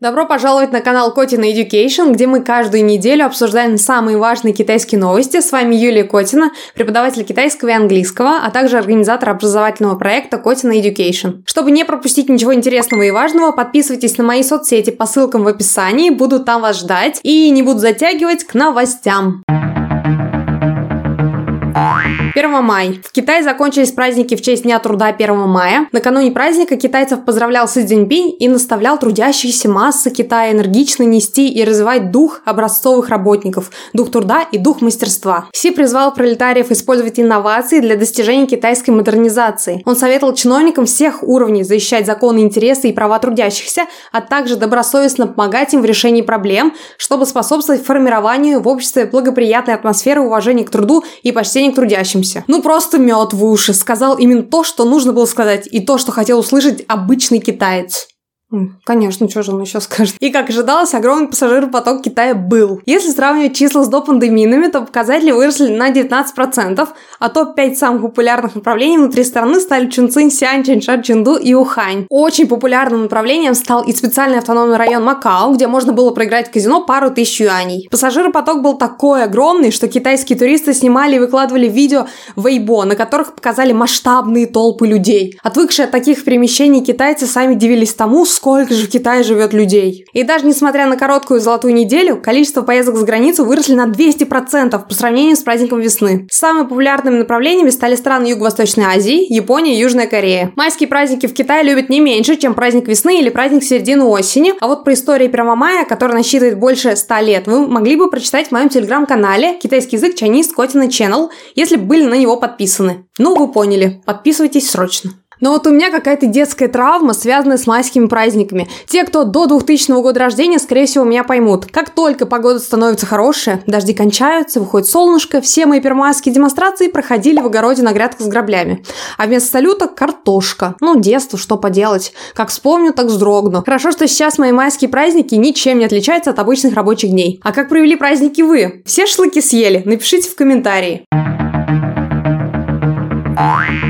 Добро пожаловать на канал Котина Education, где мы каждую неделю обсуждаем самые важные китайские новости. С вами Юлия Котина, преподаватель китайского и английского, а также организатор образовательного проекта Котина Education. Чтобы не пропустить ничего интересного и важного, подписывайтесь на мои соцсети по ссылкам в описании, буду там вас ждать и не буду затягивать к новостям. 1 мая. В Китае закончились праздники в честь Дня труда 1 мая. Накануне праздника китайцев поздравлял Си Цзиньпинь и наставлял трудящиеся массы Китая энергично нести и развивать дух образцовых работников, дух труда и дух мастерства. Си призвал пролетариев использовать инновации для достижения китайской модернизации. Он советовал чиновникам всех уровней защищать законы, интересы и права трудящихся, а также добросовестно помогать им в решении проблем, чтобы способствовать формированию в обществе благоприятной атмосферы уважения к труду и почтения к трудящимся радуемся. Ну просто мед в уши. Сказал именно то, что нужно было сказать, и то, что хотел услышать обычный китаец. Конечно, что же он еще скажет. И, как ожидалось, огромный пассажиропоток Китая был. Если сравнивать числа с допандемийными, то показатели выросли на 19%, а топ-5 самых популярных направлений внутри страны стали Чунцин, Сиань, Чанша, Чэнду и Ухань. Очень популярным направлением стал и специальный автономный район Макао, где можно было проиграть в казино пару тысяч юаней. Пассажиропоток был такой огромный, что китайские туристы снимали и выкладывали видео в Weibo, на которых показали масштабные толпы людей. Отвыкшие от таких перемещений китайцы сами дивились тому, сколько же в Китае живет людей. И даже несмотря на короткую золотую неделю, количество поездок за границу выросли на 200% по сравнению с праздником весны. Самыми популярными направлениями стали страны Юго-Восточной Азии, Япония и Южная Корея. Майские праздники в Китае любят не меньше, чем праздник весны или праздник середины осени. А вот про историю 1 мая, которая насчитывает больше 100 лет, вы могли бы прочитать в моем телеграм-канале «Китайский язык Chinese Котина Channel», если бы были на него подписаны. Ну, вы поняли. Подписывайтесь срочно. Но вот у меня какая-то детская травма, связанная с майскими праздниками. Те, кто до 2000 года рождения, скорее всего, меня поймут. Как только погода становится хорошая, дожди кончаются, выходит солнышко, все мои первомайские демонстрации проходили в огороде на грядках с граблями. А вместо салюта – картошка. Ну, детство, что поделать. Как вспомню, так вздрогну. Хорошо, что сейчас мои майские праздники ничем не отличаются от обычных рабочих дней. А как провели праздники вы? Все шашлыки съели? Напишите в комментарии.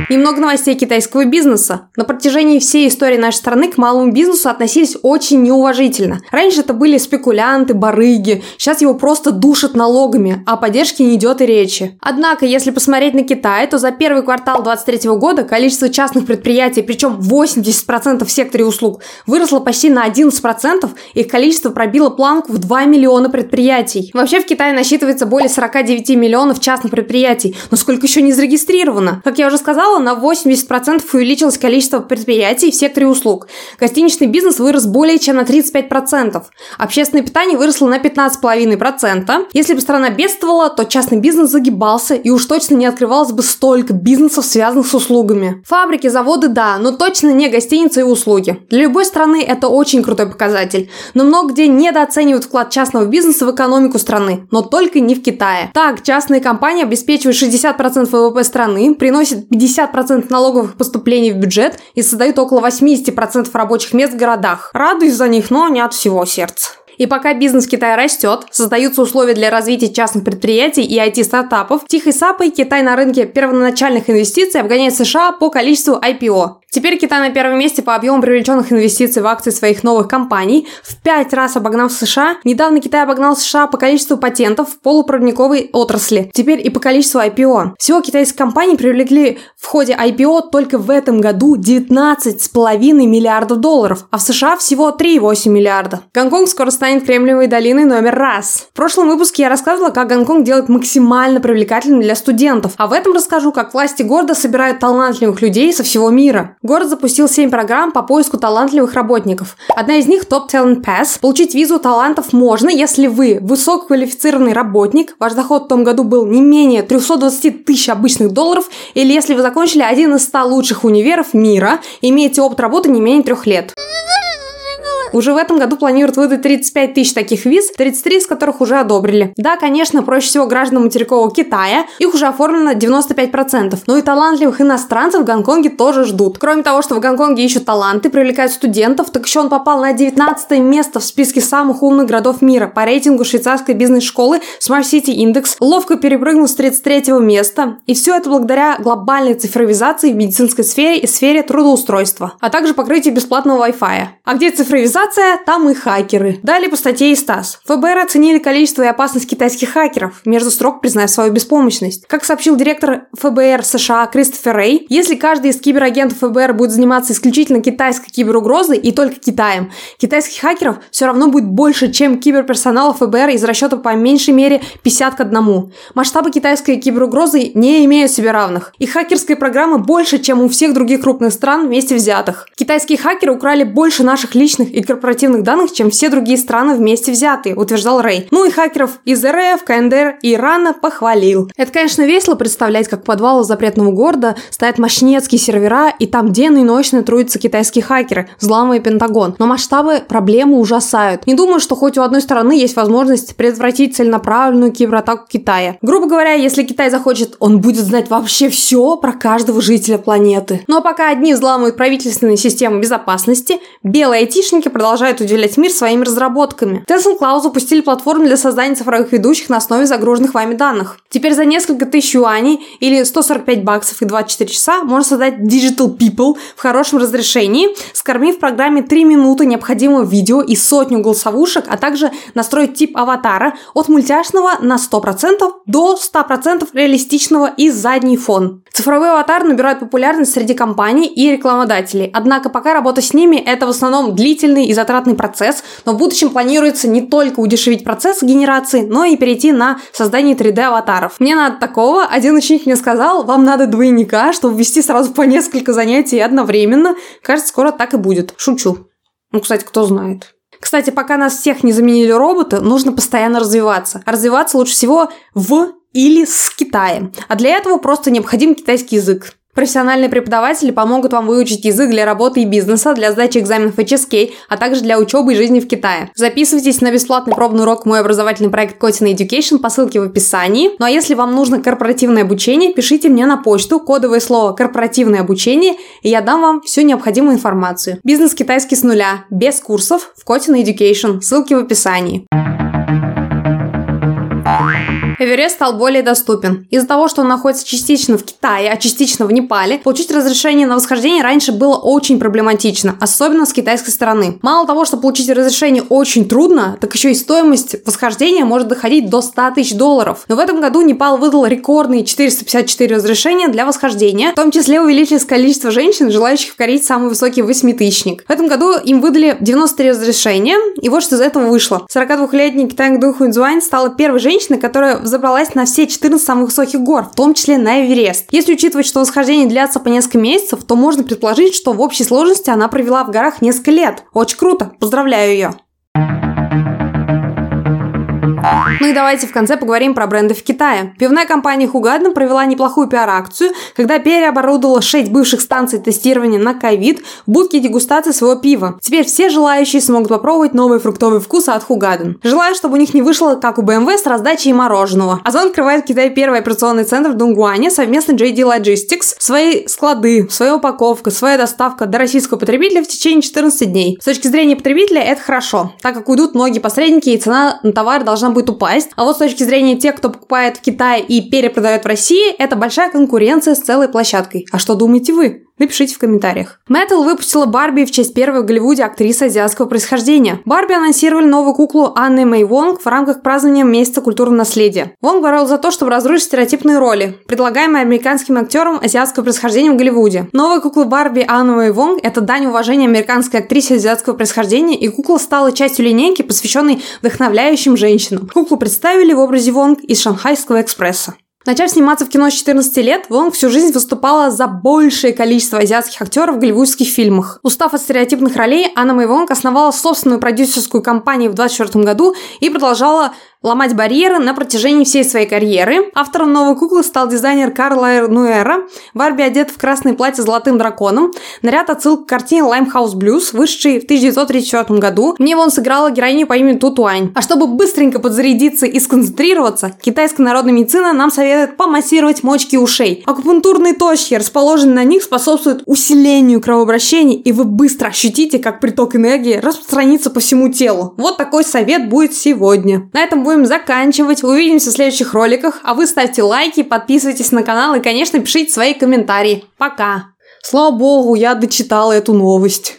Немного новостей китайского бизнеса. На протяжении всей истории нашей страны к малому бизнесу относились очень неуважительно. Раньше это были спекулянты, барыги. Сейчас его просто душат налогами, а о поддержке не идет и речи. Однако, если посмотреть на Китай, то за первый квартал 2023 года количество частных предприятий, причем 80% в секторе услуг, выросло почти на 11%, их количество пробило планку в 2 миллиона предприятий. Вообще в Китае насчитывается более 49 миллионов частных предприятий, но сколько еще не зарегистрировано? Как я уже сказала, на 80% увеличилось количество предприятий в секторе услуг. Гостиничный бизнес вырос более чем на 35%. Общественное питание выросло на 15,5%. Если бы страна бедствовала, то частный бизнес загибался и уж точно не открывалось бы столько бизнесов, связанных с услугами. Фабрики, заводы – да, но точно не гостиницы и услуги. Для любой страны это очень крутой показатель. Но много где недооценивают вклад частного бизнеса в экономику страны, но только не в Китае. Так, частные компании обеспечивают 60% ВВП страны, приносят приносит 50% налоговых поступлений в бюджет и создают около 80% рабочих мест в городах. Радуюсь за них, но не от всего сердца. И пока бизнес Китая растет, создаются условия для развития частных предприятий и IT-стартапов, тихой сапой Китай на рынке первоначальных инвестиций обгоняет США по количеству IPO. Теперь Китай на первом месте по объему привлеченных инвестиций в акции своих новых компаний, в пять раз обогнав США. Недавно Китай обогнал США по количеству патентов в полупроводниковой отрасли, теперь и по количеству IPO. Всего китайские компании привлекли в ходе IPO только в этом году 19,5 миллиардов долларов, а в США всего 3,8 миллиарда. Гонконг скоро станет Кремниевой долиной номер раз. В прошлом выпуске я рассказывала, как Гонконг делает максимально привлекательным для студентов, а в этом расскажу, как власти города собирают талантливых людей со всего мира. Город запустил 7 программ по поиску талантливых работников. Одна из них – Top Talent Pass. Получить визу талантов можно, если вы высококвалифицированный работник, ваш доход в том году был не менее 320 тысяч обычных долларов, или если вы закончили один из 100 лучших универов мира, имеете опыт работы не менее трех лет. Уже в этом году планируют выдать 35 тысяч таких виз, 33 из которых уже одобрили. Да, конечно, проще всего гражданам материкового Китая, их уже оформлено 95%, но и талантливых иностранцев в Гонконге тоже ждут. Кроме того, что в Гонконге ищут таланты, привлекают студентов, так еще он попал на 19 место в списке самых умных городов мира по рейтингу швейцарской бизнес-школы Smart City Index, ловко перепрыгнул с 33 места, и все это благодаря глобальной цифровизации в медицинской сфере и сфере трудоустройства, а также покрытию бесплатного Wi-Fi. А где цифровизация? Сенсация, там и хакеры. Далее по статье из ТАСС. ФБР оценили количество и опасность китайских хакеров, между строк признав свою беспомощность. Как сообщил директор ФБР США Кристофер Рэй, если каждый из киберагентов ФБР будет заниматься исключительно китайской киберугрозой и только Китаем, китайских хакеров все равно будет больше, чем киберперсонала ФБР из расчета по меньшей мере 50 к 1. Масштабы китайской киберугрозы не имеют себе равных. И хакерской программы больше, чем у всех других крупных стран вместе взятых. Китайские хакеры украли больше наших личных и корпоративных данных, чем все другие страны вместе взятые, утверждал Рэй. Ну и хакеров из РФ, КНДР и Ирана похвалил. Это, конечно, весело представлять, как в подвалу запретного города стоят мощнецкие сервера, и там денно и ночно трудятся китайские хакеры, взламывая Пентагон. Но масштабы проблемы ужасают. Не думаю, что хоть у одной стороны есть возможность предотвратить целенаправленную кибератаку Китая. Грубо говоря, если Китай захочет, он будет знать вообще все про каждого жителя планеты. Но пока одни взламывают правительственные системы безопасности, белые айтишники продолжают удивлять мир своими разработками. Tencent Cloud запустили платформу для создания цифровых ведущих на основе загруженных вами данных. Теперь за несколько тысяч юаней или 145 баксов и 24 часа можно создать Digital People в хорошем разрешении, скормив программе 3 минуты необходимого видео и сотню голосовушек, а также настроить тип аватара от мультяшного на 100% до 100% реалистичного и задний фон. Цифровой аватар набирает популярность среди компаний и рекламодателей, однако пока работа с ними – это в основном длительный и затратный процесс, но в будущем планируется не только удешевить процесс генерации, но и перейти на создание 3D-аватаров. Мне надо такого. Один ученик мне сказал, вам надо двойника, чтобы вести сразу по несколько занятий одновременно. Кажется, скоро так и будет. Шучу. Ну, кстати, кто знает. Кстати, пока нас всех не заменили роботы, нужно постоянно развиваться. Развиваться лучше всего в или с Китаем. А для этого просто необходим китайский язык. Профессиональные преподаватели помогут вам выучить язык для работы и бизнеса, для сдачи экзаменов HSK, а также для учебы и жизни в Китае. Записывайтесь на бесплатный пробный урок «Мой образовательный проект Котина Education» по ссылке в описании. Ну а если вам нужно корпоративное обучение, пишите мне на почту кодовое слово «корпоративное обучение», и я дам вам всю необходимую информацию. Бизнес китайский с нуля, без курсов, в Котина Education. Ссылки в описании. Эверест стал более доступен. Из-за того, что он находится частично в Китае, а частично в Непале, получить разрешение на восхождение раньше было очень проблематично, особенно с китайской стороны. Мало того, что получить разрешение очень трудно, так еще и стоимость восхождения может доходить до 100 тысяч долларов. Но в этом году Непал выдал рекордные 454 разрешения для восхождения, в том числе увеличилось количество женщин, желающих покорить самый высокий восьмитысячник. В этом году им выдали 93 разрешения, и вот что из этого вышло. 42-летний Китанг Ду Хунцзуань стала первой женщиной, которая забралась на все 14 самых высоких гор, в том числе на Эверест. Если учитывать, что восхождение длятся по несколько месяцев, то можно предположить, что в общей сложности она провела в горах несколько лет. Очень круто, поздравляю ее. Ну и давайте в конце поговорим про бренды в Китае. Пивная компания Хугаден провела неплохую пиар-акцию, когда переоборудовала 6 бывших станций тестирования на ковид в будке дегустации своего пива. Теперь все желающие смогут попробовать новые фруктовые вкусы от Хугаден. Желаю, чтобы у них не вышло, как у BMW, с раздачей мороженого. Озон открывает в Китае первый операционный центр в Дунгуане совместно JD Logistics. Свои склады, своя упаковка, своя доставка до российского потребителя в течение 14 дней. С точки зрения потребителя это хорошо, так как уйдут многие посредники и цена на товар должна будет упасть упасть. А вот с точки зрения тех, кто покупает в Китае и перепродает в России, это большая конкуренция с целой площадкой. А что думаете вы? Напишите в комментариях. Мэттл выпустила Барби в честь первой в Голливуде актрисы азиатского происхождения. Барби анонсировали новую куклу Анны Мэй Вонг в рамках празднования Месяца культурного наследия. Вонг боролся за то, чтобы разрушить стереотипные роли, предлагаемые американским актерам азиатского происхождения в Голливуде. Новая кукла Барби Анны Мэй Вонг – это дань уважения американской актрисе азиатского происхождения, и кукла стала частью линейки, посвященной вдохновляющим женщинам. Куклу представили в образе Вонг из Шанхайского экспресса. Начав сниматься в кино с 14 лет, Вонг всю жизнь выступала за большее количество азиатских актеров в голливудских фильмах. Устав от стереотипных ролей, Анна Мэй Вонг основала собственную продюсерскую компанию в 2024 году и продолжала ломать барьеры на протяжении всей своей карьеры. Автором новой куклы стал дизайнер Карла Нуэра. Барби одет в красное платье с золотым драконом. Наряд отсылка к картине Limehouse Blues, вышедшей в 1934 году. В ней он сыграла героиню по имени Тутуань. А чтобы быстренько подзарядиться и сконцентрироваться, китайская народная медицина нам советует помассировать мочки ушей. Акупунктурные точки, расположенные на них, способствуют усилению кровообращения, и вы быстро ощутите, как приток энергии распространится по всему телу. Вот такой совет будет сегодня. На этом будем заканчивать. Увидимся в следующих роликах. А вы ставьте лайки, подписывайтесь на канал и, конечно, пишите свои комментарии. Пока! Слава богу, я дочитала эту новость.